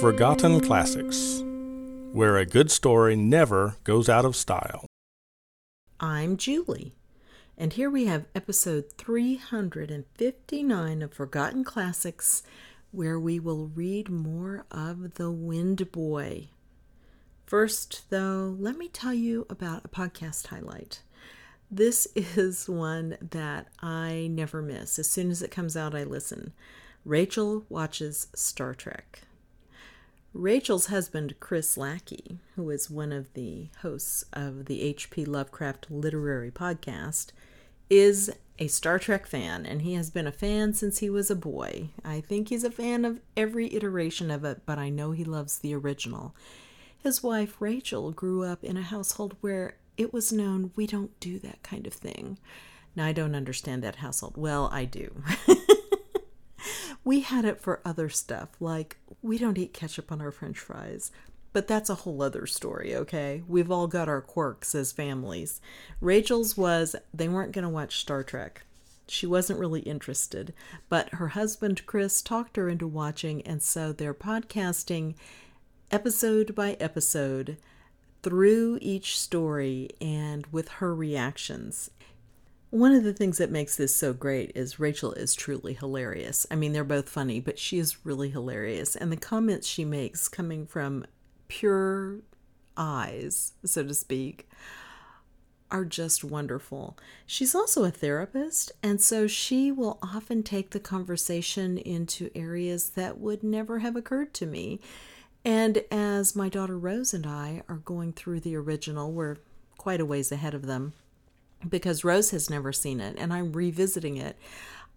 Forgotten Classics, where a good story never goes out of style. I'm Julie, and here we have episode 359 of Forgotten Classics, where we will read more of The Wind Boy. First, though, let me tell you about a podcast highlight. This is one that I never miss. As soon as it comes out, I listen. Rachel watches Star Trek. Rachel's husband, Chris Lackey, who is one of the hosts of the H.P. Lovecraft Literary Podcast, is a Star Trek fan, and he has been a fan since he was a boy. I think he's a fan of every iteration of it, but I know he loves the original. His wife, Rachel, grew up in a household where it was known we don't do that kind of thing. Now, I don't understand that household. Well, I do. we had it for other stuff, like we don't eat ketchup on our french fries. But that's a whole other story, okay? We've all got our quirks as families. Rachel's was they weren't going to watch Star Trek. She wasn't really interested, but her husband Chris talked her into watching, and so they're podcasting episode by episode through each story and with her reactions. One of the things that makes this so great is Rachel is truly hilarious. I mean, they're both funny, but she is really hilarious. And the comments she makes coming from pure eyes, so to speak, are just wonderful. She's also a therapist, and so she will often take the conversation into areas that would never have occurred to me. And as my daughter Rose and I are going through the original, we're quite a ways ahead of them because Rose has never seen it and I'm revisiting it.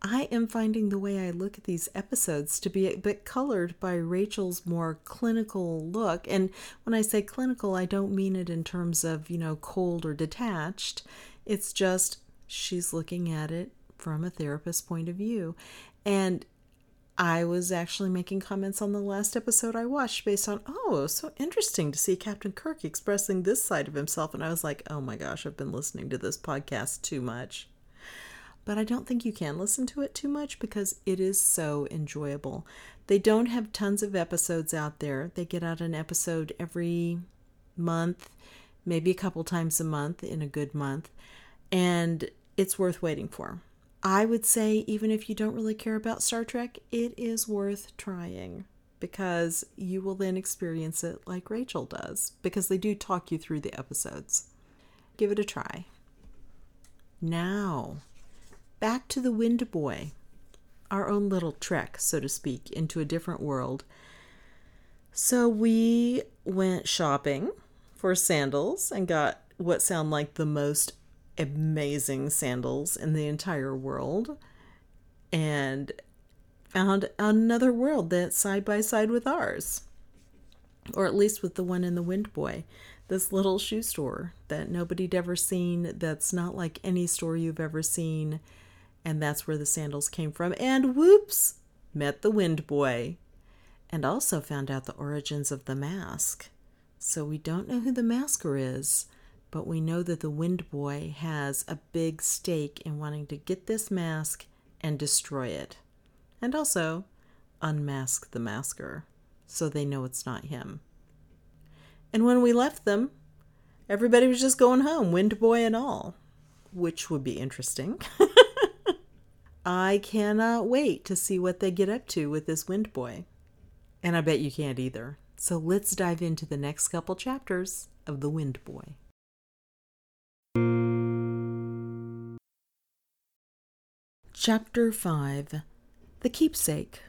I am finding the way I look at these episodes to be a bit colored by Rachel's more clinical look. And when I say clinical, I don't mean it in terms of, you know, cold or detached. It's just she's looking at it from a therapist point of view. And I was actually making comments on the last episode I watched based on, oh, so interesting to see Captain Kirk expressing this side of himself. And I was like, oh my gosh, I've been listening to this podcast too much. But I don't think you can listen to it too much because it is so enjoyable. They don't have tons of episodes out there. They get out an episode every month, maybe a couple times a month in a good month. And it's worth waiting for. I would say, even if you don't really care about Star Trek, it is worth trying because you will then experience it like Rachel does because they do talk you through the episodes. Give it a try. Now, back to the Wind Boy, our own little trek, so to speak, into a different world. So we went shopping for sandals and got what sound like the most amazing sandals in the entire world and found another world that's side by side with ours. Or at least with the one in the wind boy this little shoe store that nobody'd ever seen that's not like any store you've ever seen and that's where the sandals came from. And whoops met the wind boy. And also found out the origins of the mask. So we don't know who the masker is but we know that the Wind Boy has a big stake in wanting to get this mask and destroy it. And also unmask the masker so they know it's not him. And when we left them, everybody was just going home, Wind Boy and all, which would be interesting. I cannot wait to see what they get up to with this Wind Boy. And I bet you can't either. So let's dive into the next couple chapters of The Wind Boy. Chapter 5 The Keepsake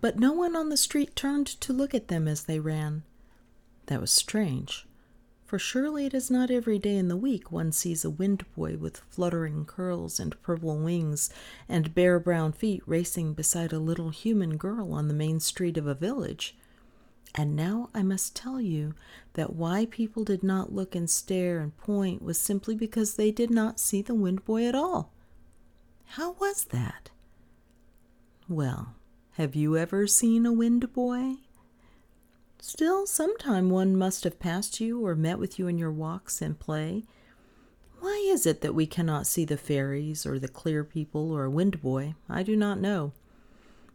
But no one on the street turned to look at them as they ran. That was strange, for surely it is not every day in the week one sees a wind boy with fluttering curls and purple wings and bare brown feet racing beside a little human girl on the main street of a village. And now I must tell you that why people did not look and stare and point was simply because they did not see the wind boy at all. How was that? Well, have you ever seen a wind boy? Still, sometime one must have passed you or met with you in your walks and play. Why is it that we cannot see the fairies or the clear people or a wind boy? I do not know.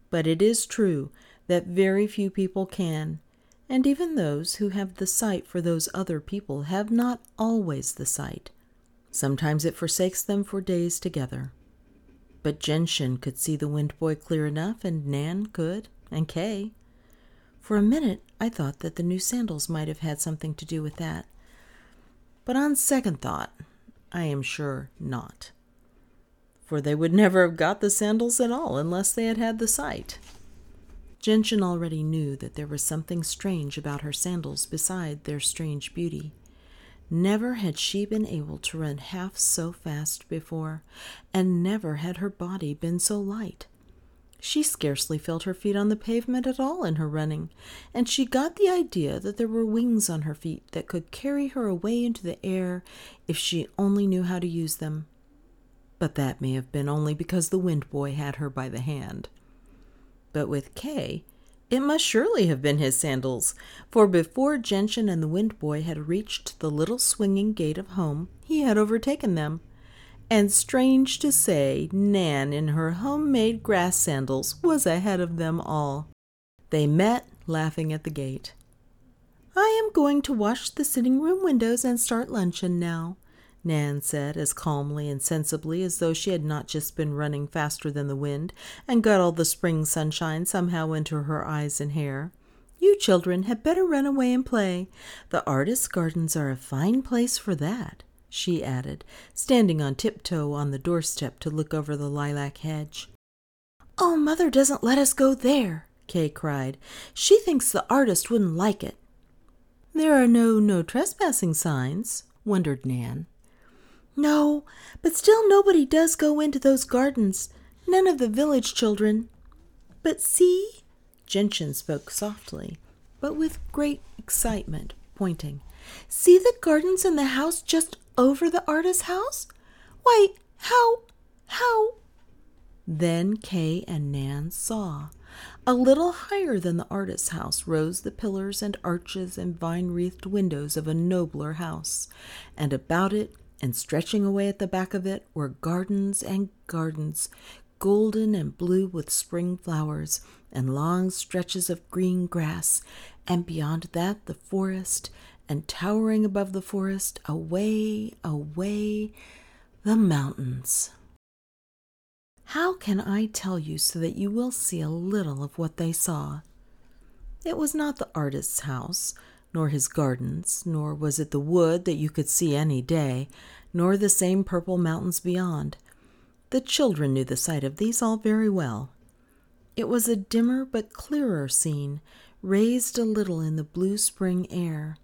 But it is true that very few people can, and even those who have the sight for those other people have not always the sight. Sometimes it forsakes them for days together. But Gentian could see the Wind Boy clear enough, and Nan could, and Kay. For a minute I thought that the new sandals might have had something to do with that. But on second thought, I am sure not. For they would never have got the sandals at all unless they had had the sight. Gentian already knew that there was something strange about her sandals beside their strange beauty. Never had she been able to run half so fast before, and never had her body been so light. She scarcely felt her feet on the pavement at all in her running, and she got the idea that there were wings on her feet that could carry her away into the air if she only knew how to use them. But that may have been only because the Wind Boy had her by the hand. But with Kay, it must surely have been his sandals, for before Gentian and the Wind Boy had reached the little swinging gate of home, he had overtaken them. And strange to say, Nan in her homemade grass sandals was ahead of them all. They met, laughing at the gate. I am going to wash the sitting room windows and start luncheon now, Nan said as calmly and sensibly as though she had not just been running faster than the wind and got all the spring sunshine somehow into her eyes and hair. You children had better run away and play. The artist's gardens are a fine place for that, she added, standing on tiptoe on the doorstep to look over the lilac hedge. Oh, Mother doesn't let us go there, Kay cried. She thinks the artist wouldn't like it. There are no no trespassing signs, wondered Nan. No, but still nobody does go into those gardens. None of the village children. But see, Gentian spoke softly, but with great excitement, pointing. See the gardens and the house just over the artist's house? Why, how, how? Then Kay and Nan saw. A little higher than the artist's house rose the pillars and arches and vine wreathed windows of a nobler house, and about it and stretching away at the back of it were gardens and gardens, golden and blue with spring flowers, and long stretches of green grass, and beyond that the forest, and towering above the forest, away, away, the mountains. How can I tell you so that you will see a little of what they saw? It was not the artist's house, nor his gardens, nor was it the wood that you could see any day, nor the same purple mountains beyond. The children knew the sight of these all very well. It was a dimmer but clearer scene, raised a little in the blue spring air.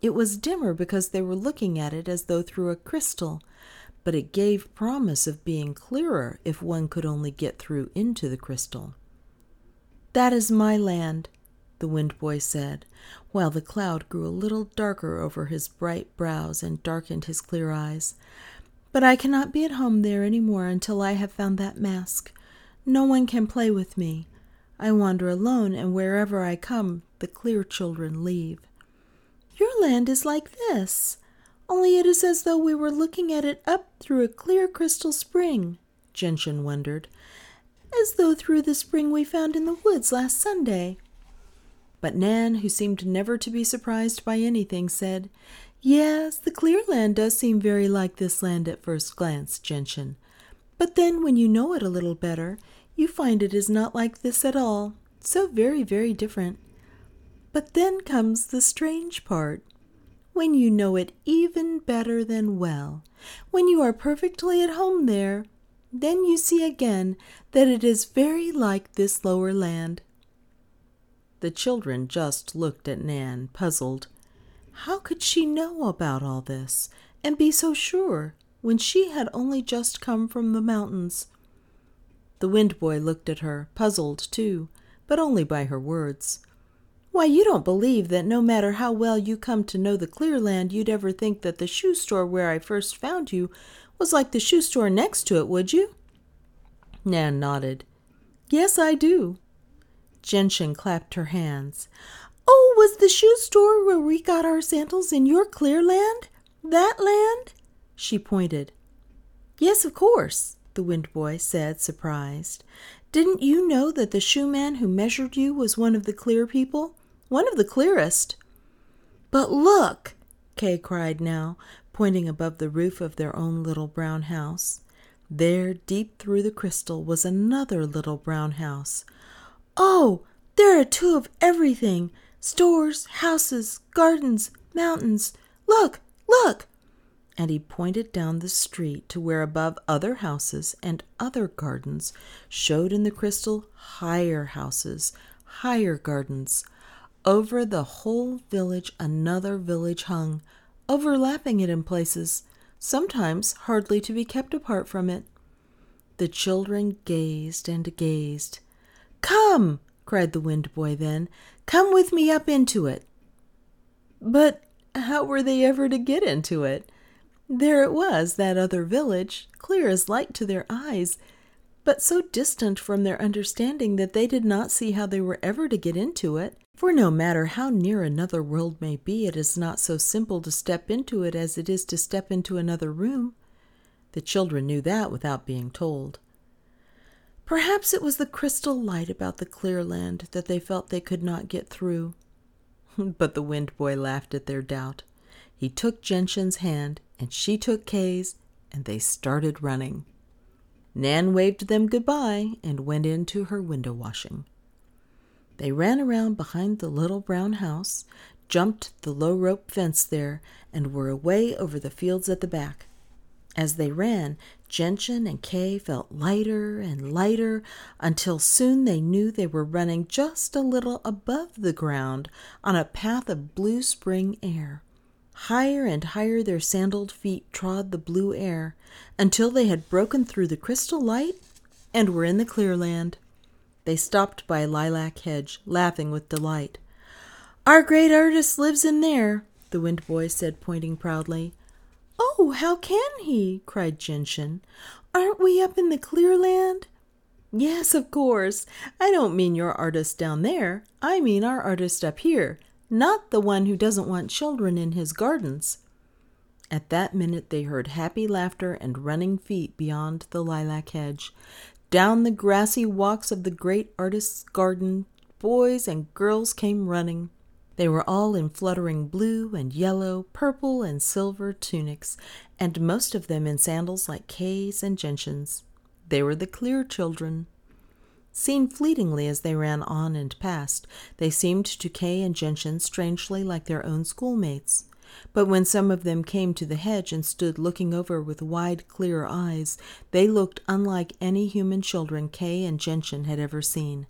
It was dimmer because they were looking at it as though through a crystal, but it gave promise of being clearer if one could only get through into the crystal. That is my land, the Wind Boy said, while the cloud grew a little darker over his bright brows and darkened his clear eyes. But I cannot be at home there any more until I have found that mask. No one can play with me. I wander alone, and wherever I come, the clear children leave. Your land is like this, only it is as though we were looking at it up through a clear crystal spring, Gentian wondered, as though through the spring we found in the woods last Sunday. But Nan, who seemed never to be surprised by anything, said, Yes, the clear land does seem very like this land at first glance, Gentian. But then, when you know it a little better, you find it is not like this at all, so very, very different. But then comes the strange part. When you know it even better than well, when you are perfectly at home there, then you see again that it is very like this lower land. The children just looked at Nan, puzzled. How could she know about all this and be so sure when she had only just come from the mountains? The Wind Boy looked at her, puzzled too, but only by her words. Why, you don't believe that no matter how well you come to know the clear land, you'd ever think that the shoe store where I first found you was like the shoe store next to it, would you? Nan nodded. Yes, I do. Gentian clapped her hands. Oh, was the shoe store where we got our sandals in your clear land? That land? She pointed. Yes, of course, the Wind Boy said, surprised. Didn't you know that the shoe man who measured you was one of the clear people? One of the clearest. But look, Kay cried now, pointing above the roof of their own little brown house. There, deep through the crystal, was another little brown house. Oh, there are two of everything stores, houses, gardens, mountains. Look, look! And he pointed down the street to where above other houses and other gardens showed in the crystal higher houses, higher gardens. Over the whole village another village hung, overlapping it in places, sometimes hardly to be kept apart from it. The children gazed and gazed. Come, cried the wind boy then, come with me up into it. But how were they ever to get into it? There it was, that other village, clear as light to their eyes, but so distant from their understanding that they did not see how they were ever to get into it. For no matter how near another world may be, it is not so simple to step into it as it is to step into another room. The children knew that without being told. Perhaps it was the crystal light about the clear land that they felt they could not get through. but the Wind Boy laughed at their doubt. He took Gentian's hand, and she took Kay's, and they started running. Nan waved them good-bye and went into her window washing. They ran around behind the little brown house, jumped the low rope fence there, and were away over the fields at the back. As they ran, Gentian and Kay felt lighter and lighter until soon they knew they were running just a little above the ground on a path of blue spring air. Higher and higher their sandaled feet trod the blue air until they had broken through the crystal light and were in the clear land. They stopped by a lilac hedge, laughing with delight. Our great artist lives in there, the Wind Boy said, pointing proudly. Oh, how can he? cried Gentian. Aren't we up in the clear land? Yes, of course. I don't mean your artist down there. I mean our artist up here not the one who doesn't want children in his gardens. At that minute they heard happy laughter and running feet beyond the lilac hedge. Down the grassy walks of the great artist's garden, boys and girls came running. They were all in fluttering blue and yellow, purple and silver tunics, and most of them in sandals like Kay's and Gentian's. They were the clear children. Seen fleetingly as they ran on and past, they seemed to Kay and Gentian strangely like their own schoolmates. But when some of them came to the hedge and stood looking over with wide, clear eyes, they looked unlike any human children Kay and Gentian had ever seen.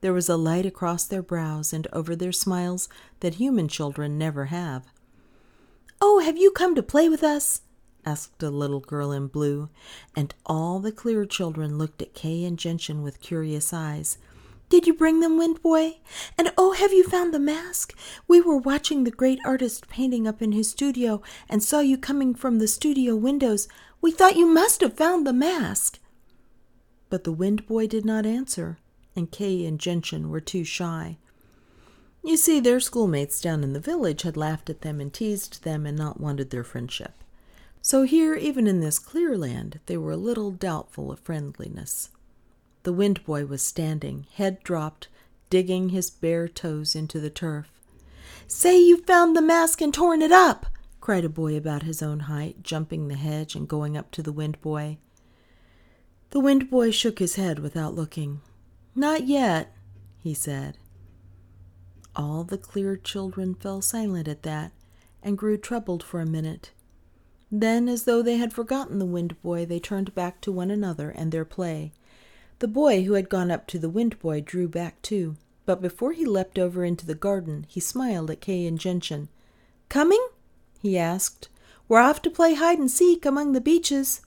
There was a light across their brows and over their smiles that human children never have. Oh, have you come to play with us? asked a little girl in blue, and all the clear children looked at Kay and Gentian with curious eyes. Did you bring them, Wind Boy? And oh, have you found the mask? We were watching the great artist painting up in his studio and saw you coming from the studio windows. We thought you must have found the mask. But the Wind Boy did not answer, and Kay and Gentian were too shy. You see, their schoolmates down in the village had laughed at them and teased them and not wanted their friendship. So here, even in this clear land, they were a little doubtful of friendliness. The Wind Boy was standing, head dropped, digging his bare toes into the turf. Say you found the mask and torn it up, cried a boy about his own height, jumping the hedge and going up to the Wind Boy. The Wind Boy shook his head without looking. Not yet, he said. All the clear children fell silent at that and grew troubled for a minute. Then, as though they had forgotten the Wind Boy, they turned back to one another and their play. The boy who had gone up to the Wind Boy drew back too, but before he leapt over into the garden, he smiled at Kay and Gentian. Coming? he asked. We're off to play hide and seek among the beeches.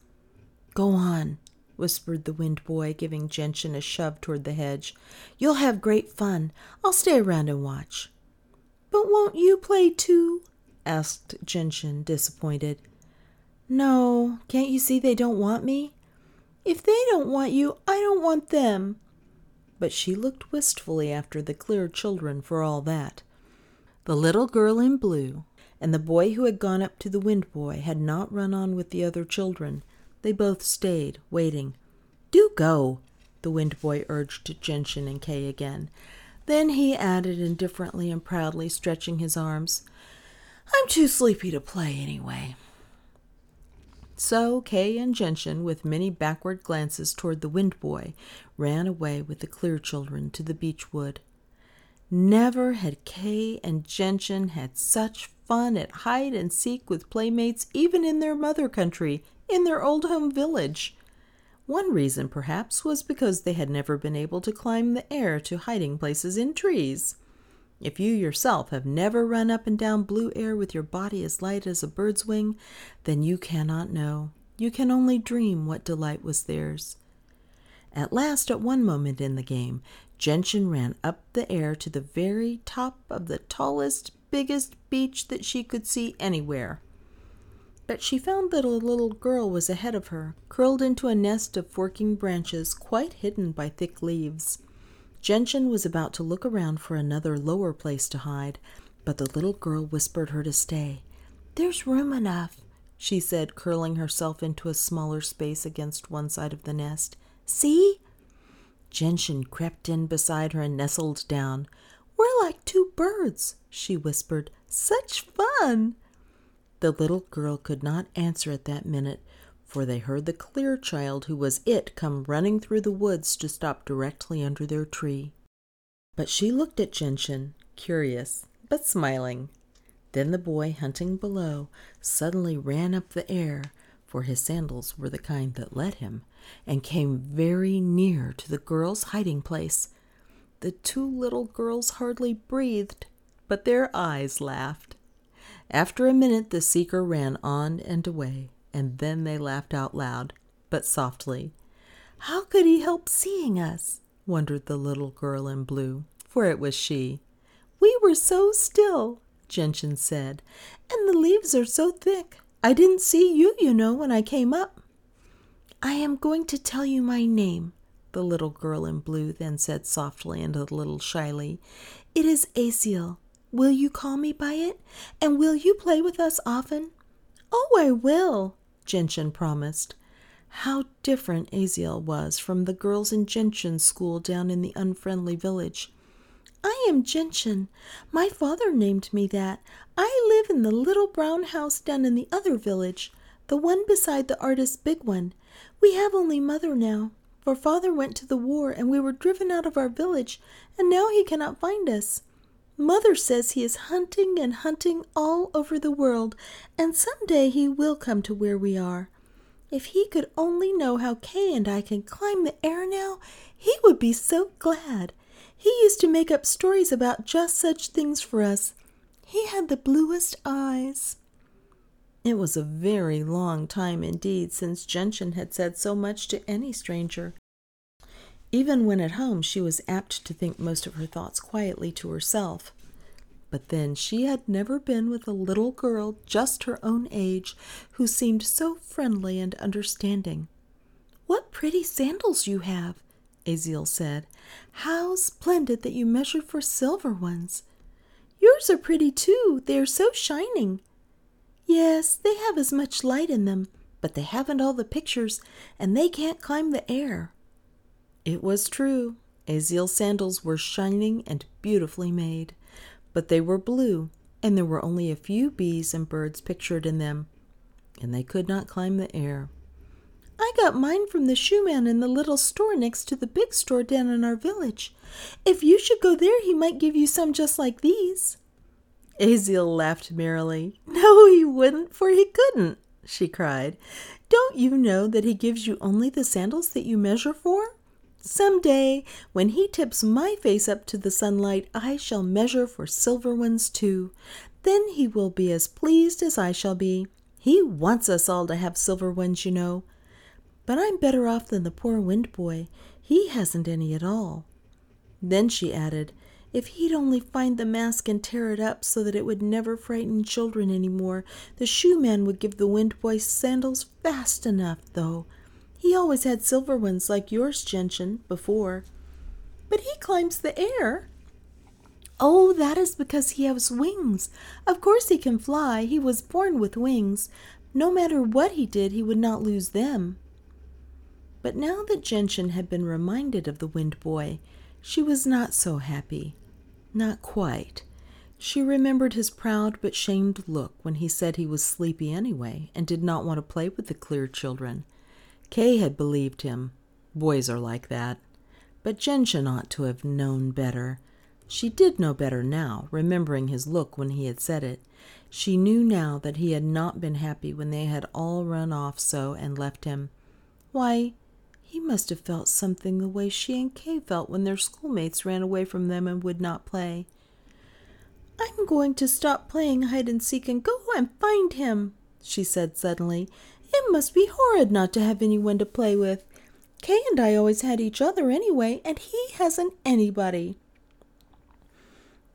Go on, whispered the Wind Boy, giving Gentian a shove toward the hedge. You'll have great fun. I'll stay around and watch. But won't you play too? asked Gentian, disappointed. No, can't you see they don't want me? If they don't want you, I don't want them. But she looked wistfully after the clear children for all that. The little girl in blue and the boy who had gone up to the Wind Boy had not run on with the other children. They both stayed, waiting. Do go, the Wind Boy urged Gentian and Kay again. Then he added indifferently and proudly, stretching his arms, I'm too sleepy to play anyway. So Kay and Gentian, with many backward glances toward the Wind Boy, ran away with the Clear children to the beech wood. Never had Kay and Gentian had such fun at hide and seek with playmates, even in their mother country, in their old home village. One reason, perhaps, was because they had never been able to climb the air to hiding places in trees. If you yourself have never run up and down blue air with your body as light as a bird's wing, then you cannot know. You can only dream what delight was theirs. At last, at one moment in the game, Gentian ran up the air to the very top of the tallest, biggest beech that she could see anywhere but she found that a little girl was ahead of her, curled into a nest of forking branches quite hidden by thick leaves. Gentian was about to look around for another lower place to hide, but the little girl whispered her to stay. There's room enough, she said, curling herself into a smaller space against one side of the nest. See? Gentian crept in beside her and nestled down. We're like two birds, she whispered. Such fun! The little girl could not answer at that minute, for they heard the clear child who was it come running through the woods to stop directly under their tree. But she looked at Gentian, curious, but smiling. Then the boy hunting below suddenly ran up the air, for his sandals were the kind that let him, and came very near to the girl's hiding place. The two little girls hardly breathed, but their eyes laughed. After a minute the seeker ran on and away, and then they laughed out loud, but softly. How could he help seeing us? wondered the little girl in blue, for it was she. We were so still, Gentian said, and the leaves are so thick. I didn't see you, you know, when I came up. I am going to tell you my name, the little girl in blue then said softly and a little shyly. It is Aziel. Will you call me by it? And will you play with us often? Oh, I will, Gentian promised. How different Aziel was from the girls in Gentian's school down in the unfriendly village. I am Gentian. My father named me that. I live in the little brown house down in the other village, the one beside the artist's big one. We have only mother now, for father went to the war and we were driven out of our village, and now he cannot find us. Mother says he is hunting and hunting all over the world, and some day he will come to where we are. If he could only know how Kay and I can climb the air now, he would be so glad. He used to make up stories about just such things for us. He had the bluest eyes. It was a very long time indeed since Gentian had said so much to any stranger. Even when at home, she was apt to think most of her thoughts quietly to herself. But then she had never been with a little girl just her own age who seemed so friendly and understanding. What pretty sandals you have, Aziel said. How splendid that you measured for silver ones. Yours are pretty too. They are so shining. Yes, they have as much light in them, but they haven't all the pictures, and they can't climb the air. It was true. Aziel's sandals were shining and beautifully made, but they were blue, and there were only a few bees and birds pictured in them, and they could not climb the air. I got mine from the shoeman in the little store next to the big store down in our village. If you should go there, he might give you some just like these. Aziel laughed merrily. No, he wouldn't, for he couldn't, she cried. Don't you know that he gives you only the sandals that you measure for? Some day, when he tips my face up to the sunlight, I shall measure for silver ones too. Then he will be as pleased as I shall be. He wants us all to have silver ones, you know. But I'm better off than the poor wind boy. He hasn't any at all. Then she added, if he'd only find the mask and tear it up so that it would never frighten children any more, the shoe man would give the wind boy sandals fast enough, though. He always had silver ones like yours, Gentian, before. But he climbs the air. Oh, that is because he has wings. Of course he can fly. He was born with wings. No matter what he did, he would not lose them. But now that Gentian had been reminded of the Wind Boy, she was not so happy. Not quite. She remembered his proud but shamed look when he said he was sleepy anyway and did not want to play with the Clear children. Kay had believed him. Boys are like that. But Gentian ought to have known better. She did know better now, remembering his look when he had said it. She knew now that he had not been happy when they had all run off so and left him. Why, he must have felt something the way she and Kay felt when their schoolmates ran away from them and would not play. I'm going to stop playing hide and seek and go and find him, she said suddenly. It must be horrid not to have anyone to play with. Kay and I always had each other anyway, and he hasn't anybody.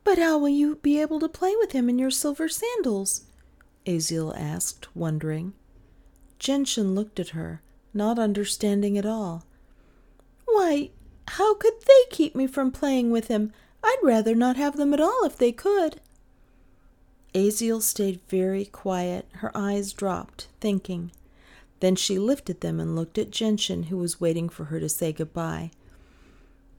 But how will you be able to play with him in your silver sandals? Aziel asked, wondering. Gentian looked at her, not understanding at all. Why, how could they keep me from playing with him? I'd rather not have them at all if they could. Aziel stayed very quiet, her eyes dropped, thinking. Then she lifted them and looked at Gentian, who was waiting for her to say goodbye.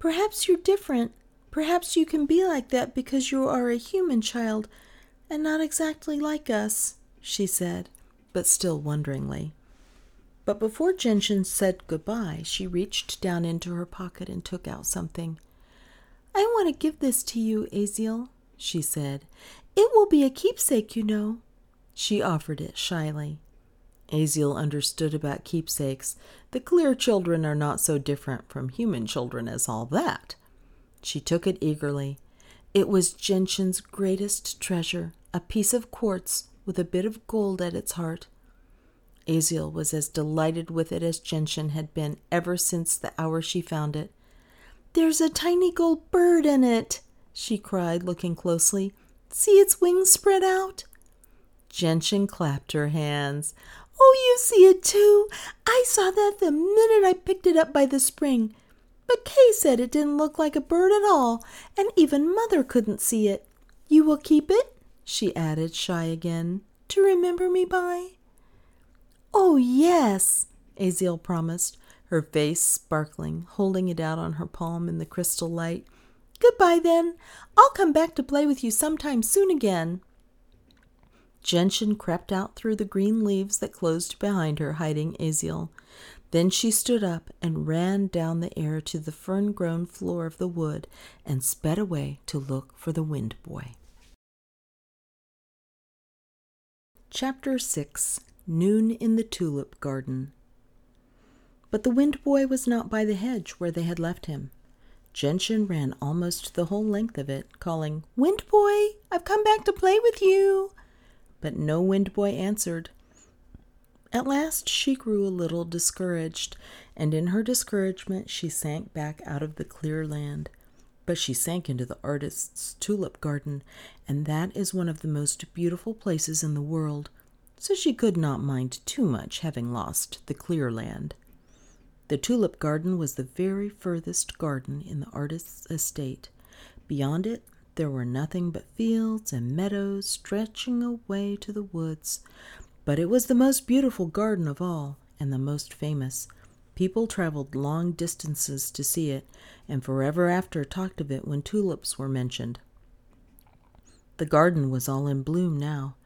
Perhaps you're different. Perhaps you can be like that because you are a human child and not exactly like us, she said, but still wonderingly. But before Gentian said goodbye, she reached down into her pocket and took out something. I want to give this to you, Aziel, she said. It will be a keepsake, you know. She offered it shyly. Aziel understood about keepsakes. The clear children are not so different from human children as all that. She took it eagerly. It was Gentian's greatest treasure, a piece of quartz with a bit of gold at its heart. Aziel was as delighted with it as Gentian had been ever since the hour she found it. There's a tiny gold bird in it, she cried, looking closely. See its wings spread out? Gentian clapped her hands. Oh, you see it too. I saw that the minute I picked it up by the spring. But Kay said it didn't look like a bird at all, and even Mother couldn't see it. You will keep it? she added, shy again, to remember me by? Oh, yes, Aziel promised, her face sparkling, holding it out on her palm in the crystal light. Goodbye, then. I'll come back to play with you sometime soon again. Gentian crept out through the green leaves that closed behind her, hiding Aziel. Then she stood up and ran down the air to the fern grown floor of the wood and sped away to look for the Wind Boy. Chapter 6 Noon in the Tulip Garden But the Wind Boy was not by the hedge where they had left him. Gentian ran almost the whole length of it, calling, Wind Boy, I've come back to play with you but no Wind Boy answered. At last she grew a little discouraged, and in her discouragement she sank back out of the clear land. But she sank into the artist's tulip garden, and that is one of the most beautiful places in the world, so she could not mind too much having lost the clear land. The tulip garden was the very furthest garden in the artist's estate. Beyond it there were nothing but fields and meadows stretching away to the woods. But it was the most beautiful garden of all, and the most famous. People traveled long distances to see it, and forever after talked of it when tulips were mentioned. The garden was all in bloom now.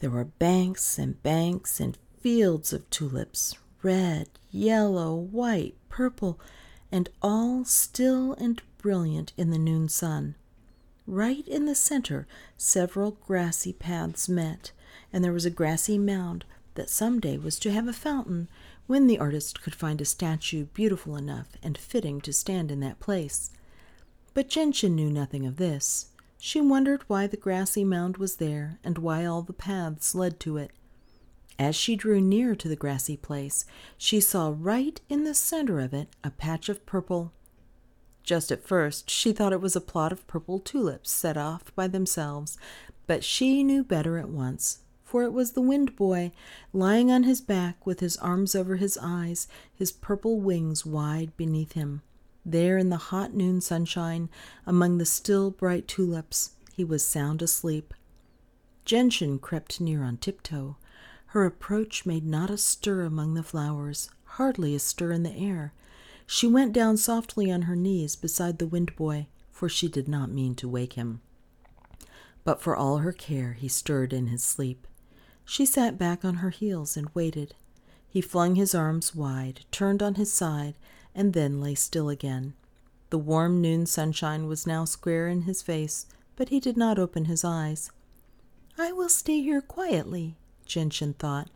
There were banks and banks and fields of tulips, red, yellow, white, purple, and all still and brilliant in the noon sun. Right in the center, several grassy paths met, and there was a grassy mound that some day was to have a fountain when the artist could find a statue beautiful enough and fitting to stand in that place. But Gentian knew nothing of this. She wondered why the grassy mound was there and why all the paths led to it. As she drew near to the grassy place, she saw right in the center of it a patch of purple just at first, she thought it was a plot of purple tulips set off by themselves, but she knew better at once, for it was the Wind Boy, lying on his back with his arms over his eyes, his purple wings wide beneath him. There in the hot noon sunshine, among the still bright tulips, he was sound asleep. Gentian crept near on tiptoe. Her approach made not a stir among the flowers, hardly a stir in the air. She went down softly on her knees beside the wind boy, for she did not mean to wake him. But for all her care, he stirred in his sleep. She sat back on her heels and waited. He flung his arms wide, turned on his side, and then lay still again. The warm noon sunshine was now square in his face, but he did not open his eyes. I will stay here quietly, Gentian thought.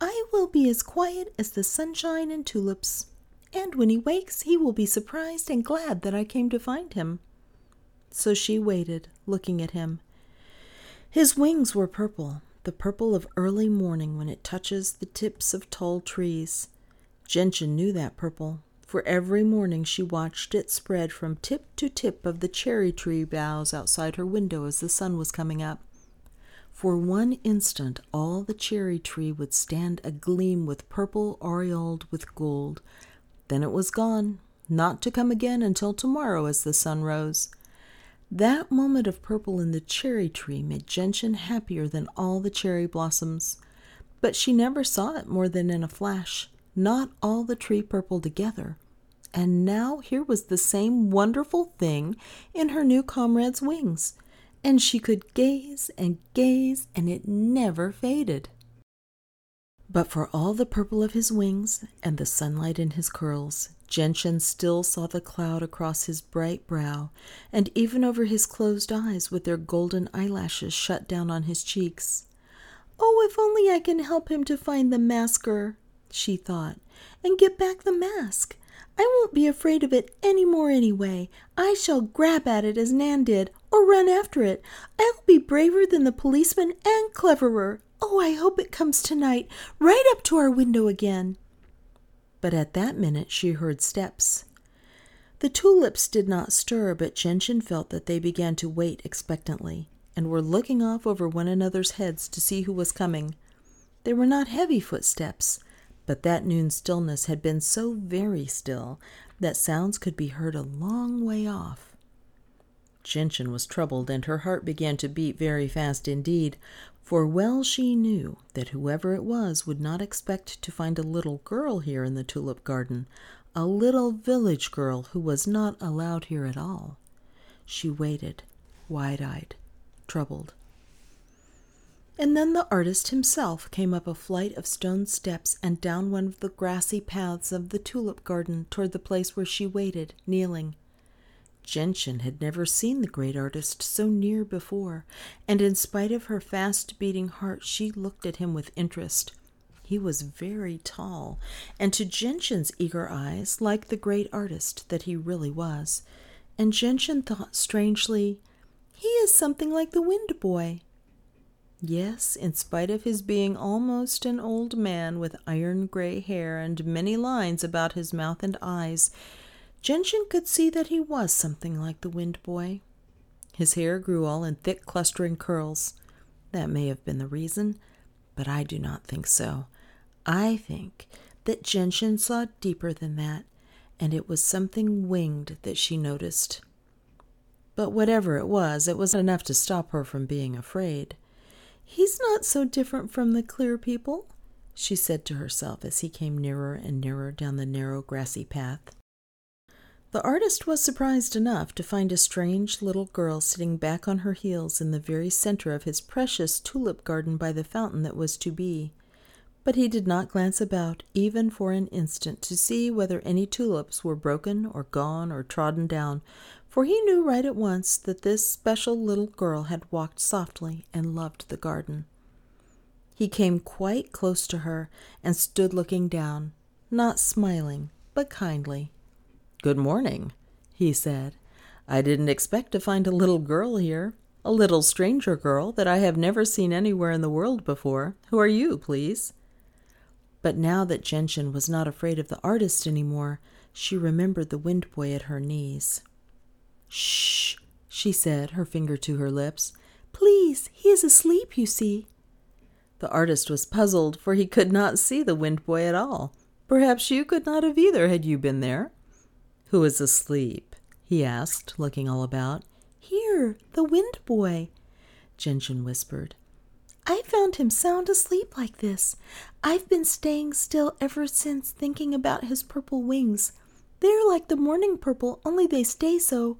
I will be as quiet as the sunshine and tulips. And when he wakes, he will be surprised and glad that I came to find him. So she waited, looking at him. His wings were purple, the purple of early morning when it touches the tips of tall trees. Gentian knew that purple, for every morning she watched it spread from tip to tip of the cherry tree boughs outside her window as the sun was coming up. For one instant all the cherry tree would stand agleam with purple aureoled with gold. Then it was gone, not to come again until tomorrow as the sun rose. That moment of purple in the cherry tree made Gentian happier than all the cherry blossoms. But she never saw it more than in a flash, not all the tree purple together. And now here was the same wonderful thing in her new comrade's wings, and she could gaze and gaze, and it never faded. But for all the purple of his wings and the sunlight in his curls, Gentian still saw the cloud across his bright brow, and even over his closed eyes with their golden eyelashes shut down on his cheeks. Oh, if only I can help him to find the masker, she thought, and get back the mask. I won't be afraid of it any more anyway. I shall grab at it as Nan did, or run after it. I'll be braver than the policeman and cleverer. Oh, I hope it comes tonight, right up to our window again but at that minute she heard steps. The tulips did not stir, but Gentian felt that they began to wait expectantly, and were looking off over one another's heads to see who was coming. They were not heavy footsteps, but that noon stillness had been so very still that sounds could be heard a long way off. Gentian was troubled, and her heart began to beat very fast indeed, for well she knew that whoever it was would not expect to find a little girl here in the tulip garden, a little village girl who was not allowed here at all. She waited, wide eyed, troubled. And then the artist himself came up a flight of stone steps and down one of the grassy paths of the tulip garden toward the place where she waited, kneeling. Gentian had never seen the great artist so near before, and in spite of her fast beating heart, she looked at him with interest. He was very tall, and to Gentian's eager eyes, like the great artist that he really was. And Gentian thought strangely, he is something like the Wind Boy. Yes, in spite of his being almost an old man with iron gray hair and many lines about his mouth and eyes, Gentian could see that he was something like the Wind Boy. His hair grew all in thick, clustering curls. That may have been the reason, but I do not think so. I think that Gentian saw deeper than that, and it was something winged that she noticed. But whatever it was, it was enough to stop her from being afraid. He's not so different from the clear people, she said to herself as he came nearer and nearer down the narrow grassy path. The artist was surprised enough to find a strange little girl sitting back on her heels in the very center of his precious tulip garden by the fountain that was to be. But he did not glance about even for an instant to see whether any tulips were broken or gone or trodden down, for he knew right at once that this special little girl had walked softly and loved the garden. He came quite close to her and stood looking down, not smiling, but kindly. Good morning, he said. I didn't expect to find a little girl here, a little stranger girl that I have never seen anywhere in the world before. Who are you, please? But now that Gentian was not afraid of the artist any more, she remembered the wind boy at her knees. Shh, she said, her finger to her lips. Please, he is asleep, you see. The artist was puzzled, for he could not see the wind boy at all. Perhaps you could not have either had you been there. Who is asleep? he asked, looking all about. Here, the wind boy, Gentian whispered. I found him sound asleep like this. I've been staying still ever since, thinking about his purple wings. They're like the morning purple, only they stay so.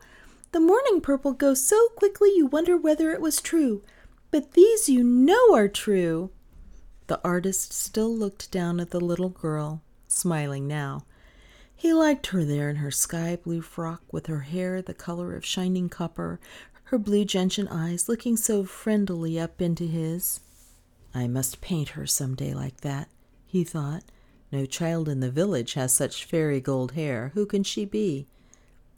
The morning purple goes so quickly you wonder whether it was true. But these you know are true. The artist still looked down at the little girl, smiling now. He liked her there in her sky blue frock, with her hair the color of shining copper, her blue gentian eyes looking so friendlily up into his. I must paint her some day like that, he thought. No child in the village has such fairy gold hair. Who can she be?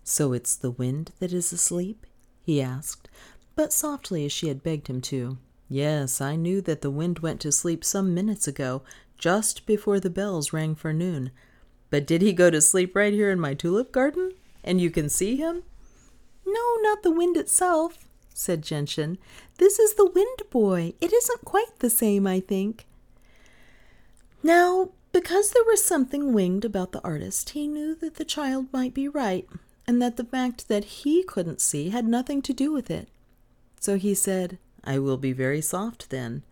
So it's the wind that is asleep? he asked, but softly as she had begged him to. Yes, I knew that the wind went to sleep some minutes ago, just before the bells rang for noon. But did he go to sleep right here in my tulip garden? And you can see him? No, not the wind itself, said Gentian. This is the wind boy. It isn't quite the same, I think. Now, because there was something winged about the artist, he knew that the child might be right, and that the fact that he couldn't see had nothing to do with it. So he said, I will be very soft then,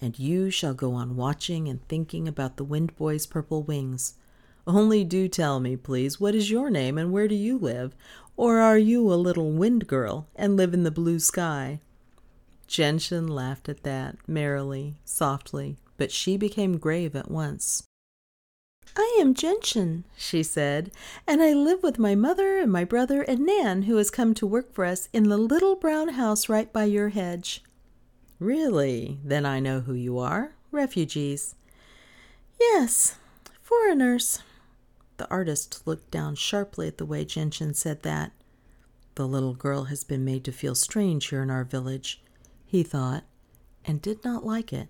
and you shall go on watching and thinking about the wind boy's purple wings. Only do tell me, please, what is your name and where do you live? Or are you a little wind girl and live in the blue sky? Gentian laughed at that, merrily, softly, but she became grave at once. I am Gentian, she said, and I live with my mother and my brother and Nan, who has come to work for us in the little brown house right by your hedge. Really? Then I know who you are. Refugees. Yes, foreigners. The artist looked down sharply at the way Gentian said that. The little girl has been made to feel strange here in our village, he thought, and did not like it.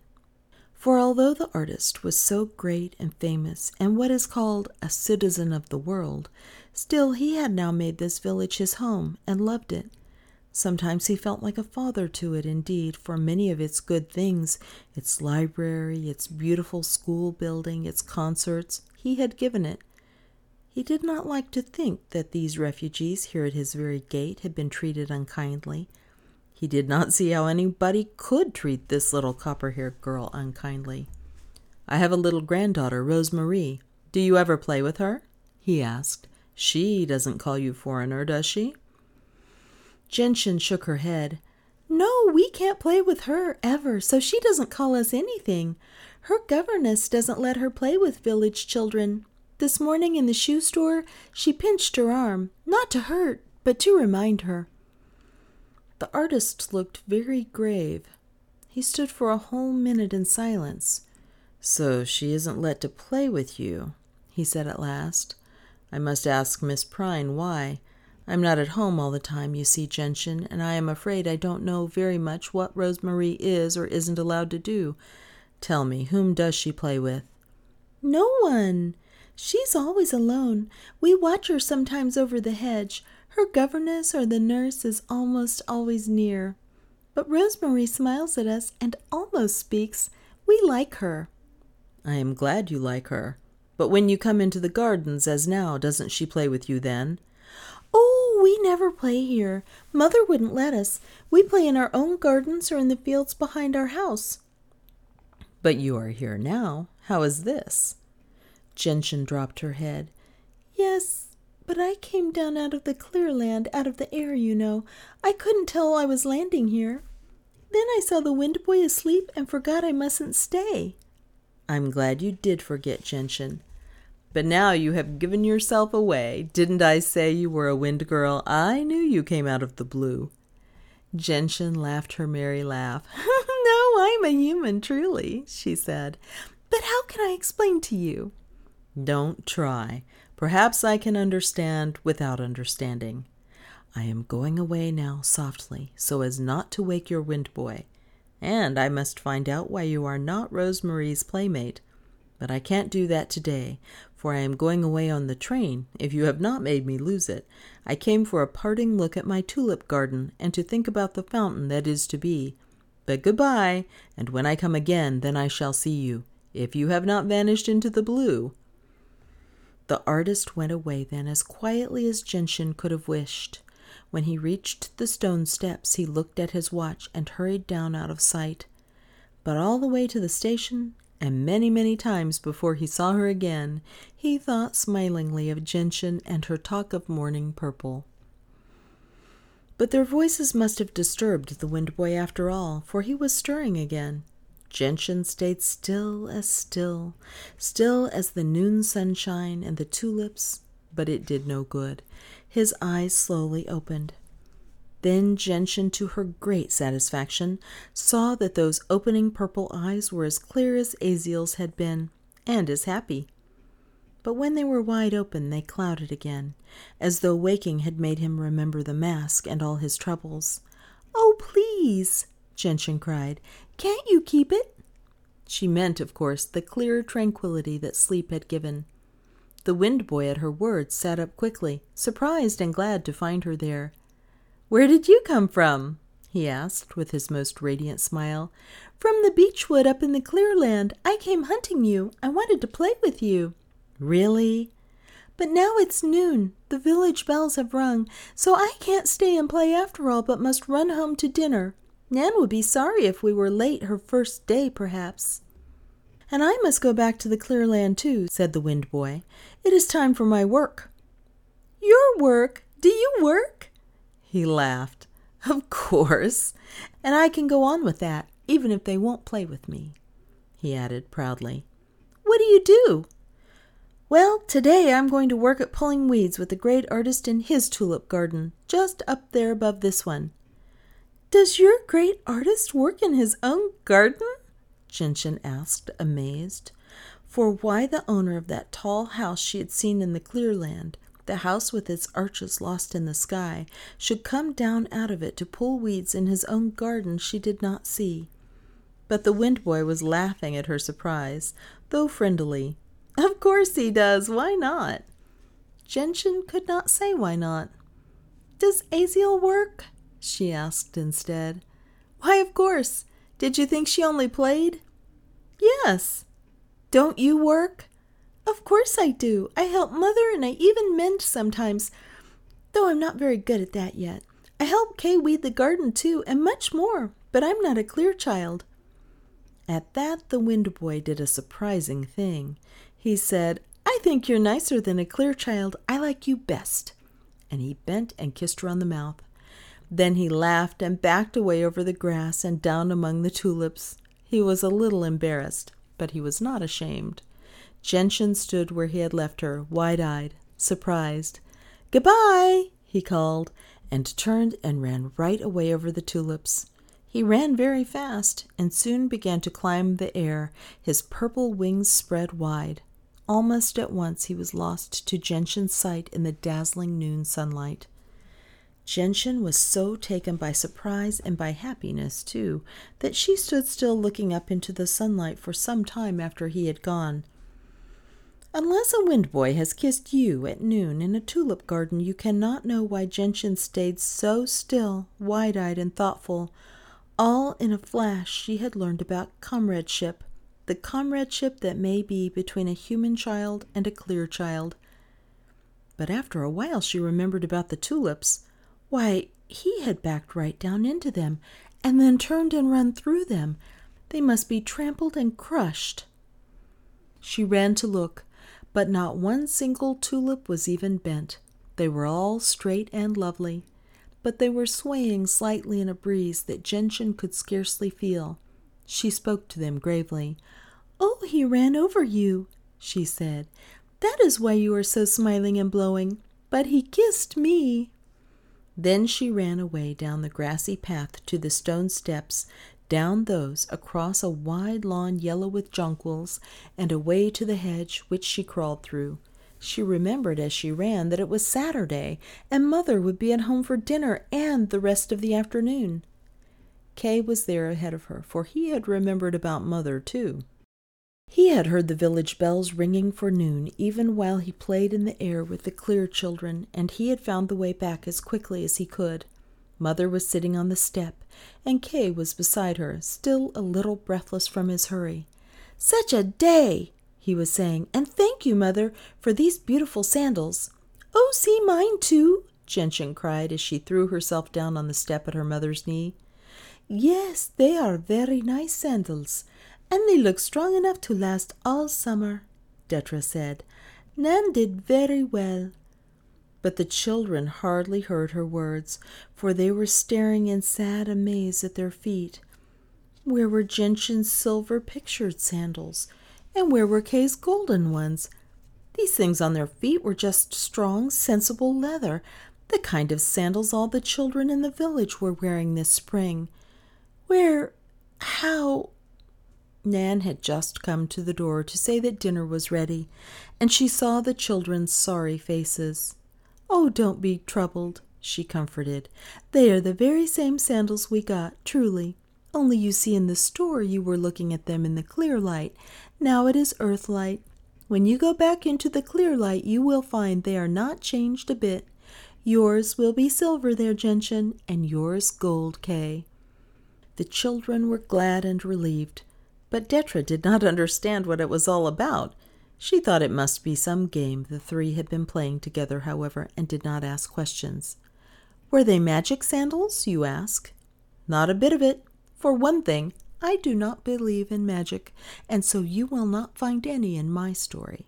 For although the artist was so great and famous and what is called a citizen of the world, still he had now made this village his home and loved it. Sometimes he felt like a father to it indeed, for many of its good things, its library, its beautiful school building, its concerts, he had given it, he did not like to think that these refugees here at his very gate had been treated unkindly. He did not see how anybody could treat this little copper haired girl unkindly. I have a little granddaughter, Rose Marie. Do you ever play with her? he asked. She doesn't call you foreigner, does she? Gentian shook her head. No, we can't play with her ever, so she doesn't call us anything. Her governess doesn't let her play with village children. This morning in the shoe store, she pinched her arm, not to hurt, but to remind her. The artist looked very grave. He stood for a whole minute in silence. So she isn't let to play with you, he said at last. I must ask Miss Prine why. I'm not at home all the time, you see, Gentian, and I am afraid I don't know very much what Rose Marie is or isn't allowed to do. Tell me, whom does she play with? No one. She's always alone. We watch her sometimes over the hedge. Her governess or the nurse is almost always near. But Rose Marie smiles at us and almost speaks. We like her. I am glad you like her. But when you come into the gardens, as now, doesn't she play with you then? Oh, we never play here. Mother wouldn't let us. We play in our own gardens or in the fields behind our house. But you are here now. How is this? Gentian dropped her head. Yes, but I came down out of the clear land, out of the air, you know. I couldn't tell I was landing here. Then I saw the wind boy asleep and forgot I mustn't stay. I'm glad you did forget, Gentian. But now you have given yourself away. Didn't I say you were a wind girl? I knew you came out of the blue. Gentian laughed her merry laugh. no, I'm a human, truly, she said. But how can I explain to you? Don't try. Perhaps I can understand without understanding. I am going away now softly, so as not to wake your wind boy. And I must find out why you are not Rose Marie's playmate. But I can't do that today, for I am going away on the train, if you have not made me lose it. I came for a parting look at my tulip garden, and to think about the fountain that is to be. But good-bye, and when I come again, then I shall see you, if you have not vanished into the blue. The artist went away then as quietly as Gentian could have wished. When he reached the stone steps, he looked at his watch and hurried down out of sight. But all the way to the station, and many, many times before he saw her again, he thought smilingly of Gentian and her talk of morning purple. But their voices must have disturbed the Wind Boy after all, for he was stirring again. Gentian stayed still as still, still as the noon sunshine and the tulips, but it did no good. His eyes slowly opened. Then Gentian, to her great satisfaction, saw that those opening purple eyes were as clear as Aziel's had been, and as happy. But when they were wide open, they clouded again, as though waking had made him remember the mask and all his troubles. Oh, please, Gentian cried, can't you keep it? She meant, of course, the clear tranquillity that sleep had given. The wind boy at her words sat up quickly, surprised and glad to find her there. Where did you come from? he asked with his most radiant smile. From the beech wood up in the clear land. I came hunting you. I wanted to play with you. Really? But now it's noon. The village bells have rung, so I can't stay and play after all, but must run home to dinner. Nan would be sorry if we were late her first day, perhaps. And I must go back to the clear land too, said the wind boy. It is time for my work. Your work? Do you work? He laughed. Of course. And I can go on with that, even if they won't play with me, he added proudly. What do you do? Well, today I'm going to work at pulling weeds with the great artist in his tulip garden, just up there above this one. Does your great artist work in his own garden? Gentian asked, amazed. For why the owner of that tall house she had seen in the clear land the house with its arches lost in the sky, should come down out of it to pull weeds in his own garden she did not see. But the wind boy was laughing at her surprise, though friendly. Of course he does. Why not? Gentian could not say why not. Does Aziel work? She asked instead. Why, of course. Did you think she only played? Yes. Don't you work? Of course I do. I help mother and I even mend sometimes, though I'm not very good at that yet. I help Kay weed the garden too, and much more, but I'm not a clear child. At that, the wind boy did a surprising thing. He said, I think you're nicer than a clear child. I like you best. And he bent and kissed her on the mouth. Then he laughed and backed away over the grass and down among the tulips. He was a little embarrassed, but he was not ashamed. Gentian stood where he had left her, wide eyed, surprised. Goodbye, he called, and turned and ran right away over the tulips. He ran very fast and soon began to climb the air, his purple wings spread wide. Almost at once he was lost to Gentian's sight in the dazzling noon sunlight. Gentian was so taken by surprise and by happiness, too, that she stood still looking up into the sunlight for some time after he had gone. Unless a wind boy has kissed you at noon in a tulip garden, you cannot know why Gentian stayed so still, wide eyed, and thoughtful. All in a flash she had learned about comradeship, the comradeship that may be between a human child and a clear child. But after a while she remembered about the tulips. Why, he had backed right down into them, and then turned and run through them. They must be trampled and crushed. She ran to look but not one single tulip was even bent. They were all straight and lovely, but they were swaying slightly in a breeze that Gentian could scarcely feel. She spoke to them gravely. Oh, he ran over you, she said. That is why you are so smiling and blowing. But he kissed me. Then she ran away down the grassy path to the stone steps down those, across a wide lawn yellow with jonquils, and away to the hedge, which she crawled through. She remembered as she ran that it was Saturday, and mother would be at home for dinner and the rest of the afternoon. Kay was there ahead of her, for he had remembered about mother, too. He had heard the village bells ringing for noon, even while he played in the air with the clear children, and he had found the way back as quickly as he could. Mother was sitting on the step, and Kay was beside her, still a little breathless from his hurry. Such a day! he was saying, and thank you, Mother, for these beautiful sandals. Oh, see mine too! Gentian cried as she threw herself down on the step at her mother's knee. Yes, they are very nice sandals, and they look strong enough to last all summer, Detra said. Nan did very well. But the children hardly heard her words, for they were staring in sad amaze at their feet. Where were Gentian's silver pictured sandals? And where were Kay's golden ones? These things on their feet were just strong, sensible leather, the kind of sandals all the children in the village were wearing this spring. Where, how? Nan had just come to the door to say that dinner was ready, and she saw the children's sorry faces. Oh, don't be troubled, she comforted. They are the very same sandals we got, truly. Only you see in the store you were looking at them in the clear light. Now it is earth light. When you go back into the clear light, you will find they are not changed a bit. Yours will be silver there, Gentian, and yours gold, Kay. The children were glad and relieved, but Detra did not understand what it was all about. She thought it must be some game the three had been playing together, however, and did not ask questions. Were they magic sandals, you ask? Not a bit of it. For one thing, I do not believe in magic, and so you will not find any in my story.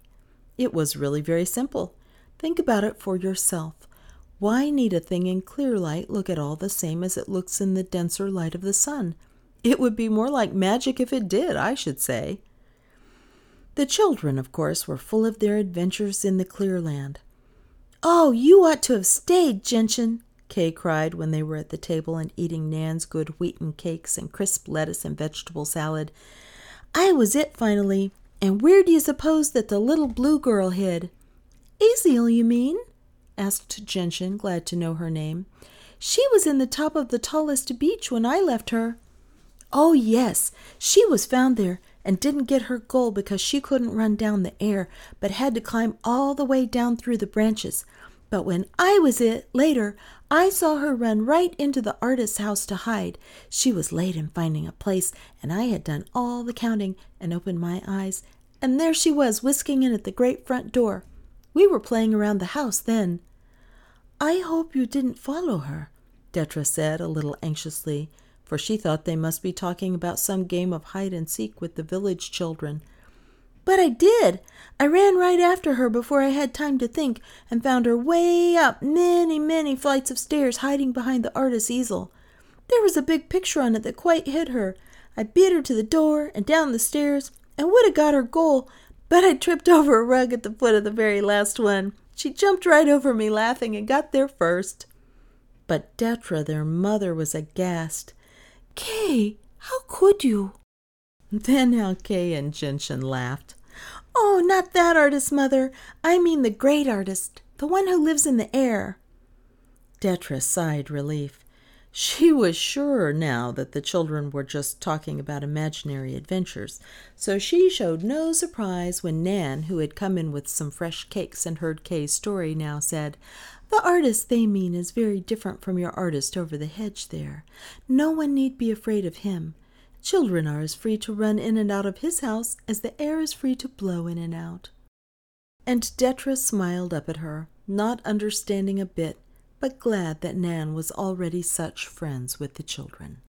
It was really very simple. Think about it for yourself. Why need a thing in clear light look at all the same as it looks in the denser light of the sun? It would be more like magic if it did, I should say. The children, of course, were full of their adventures in the clear land. Oh, you ought to have stayed, Gentian, Kay cried when they were at the table and eating Nan's good wheaten cakes and crisp lettuce and vegetable salad. I was it finally, and where do you suppose that the little blue girl hid? Aziel, you mean? asked Gentian, glad to know her name. She was in the top of the tallest beech when I left her. Oh, yes, she was found there and didn't get her goal because she couldn't run down the air, but had to climb all the way down through the branches. But when I was it later, I saw her run right into the artist's house to hide. She was late in finding a place, and I had done all the counting and opened my eyes, and there she was whisking in at the great front door. We were playing around the house then. I hope you didn't follow her, Detra said a little anxiously for she thought they must be talking about some game of hide and seek with the village children. But I did. I ran right after her before I had time to think and found her way up many, many flights of stairs hiding behind the artist's easel. There was a big picture on it that quite hid her. I beat her to the door and down the stairs and would have got her goal, but I tripped over a rug at the foot of the very last one. She jumped right over me laughing and got there first. But Detra, their mother, was aghast. Kay, how could you? Then how Kay and Gentian laughed. Oh, not that artist, mother. I mean the great artist, the one who lives in the air. Detra sighed relief. She was sure now that the children were just talking about imaginary adventures, so she showed no surprise when Nan, who had come in with some fresh cakes and heard Kay's story, now said, the artist they mean is very different from your artist over the hedge there. No one need be afraid of him. Children are as free to run in and out of his house as the air is free to blow in and out. And Detra smiled up at her, not understanding a bit, but glad that Nan was already such friends with the children.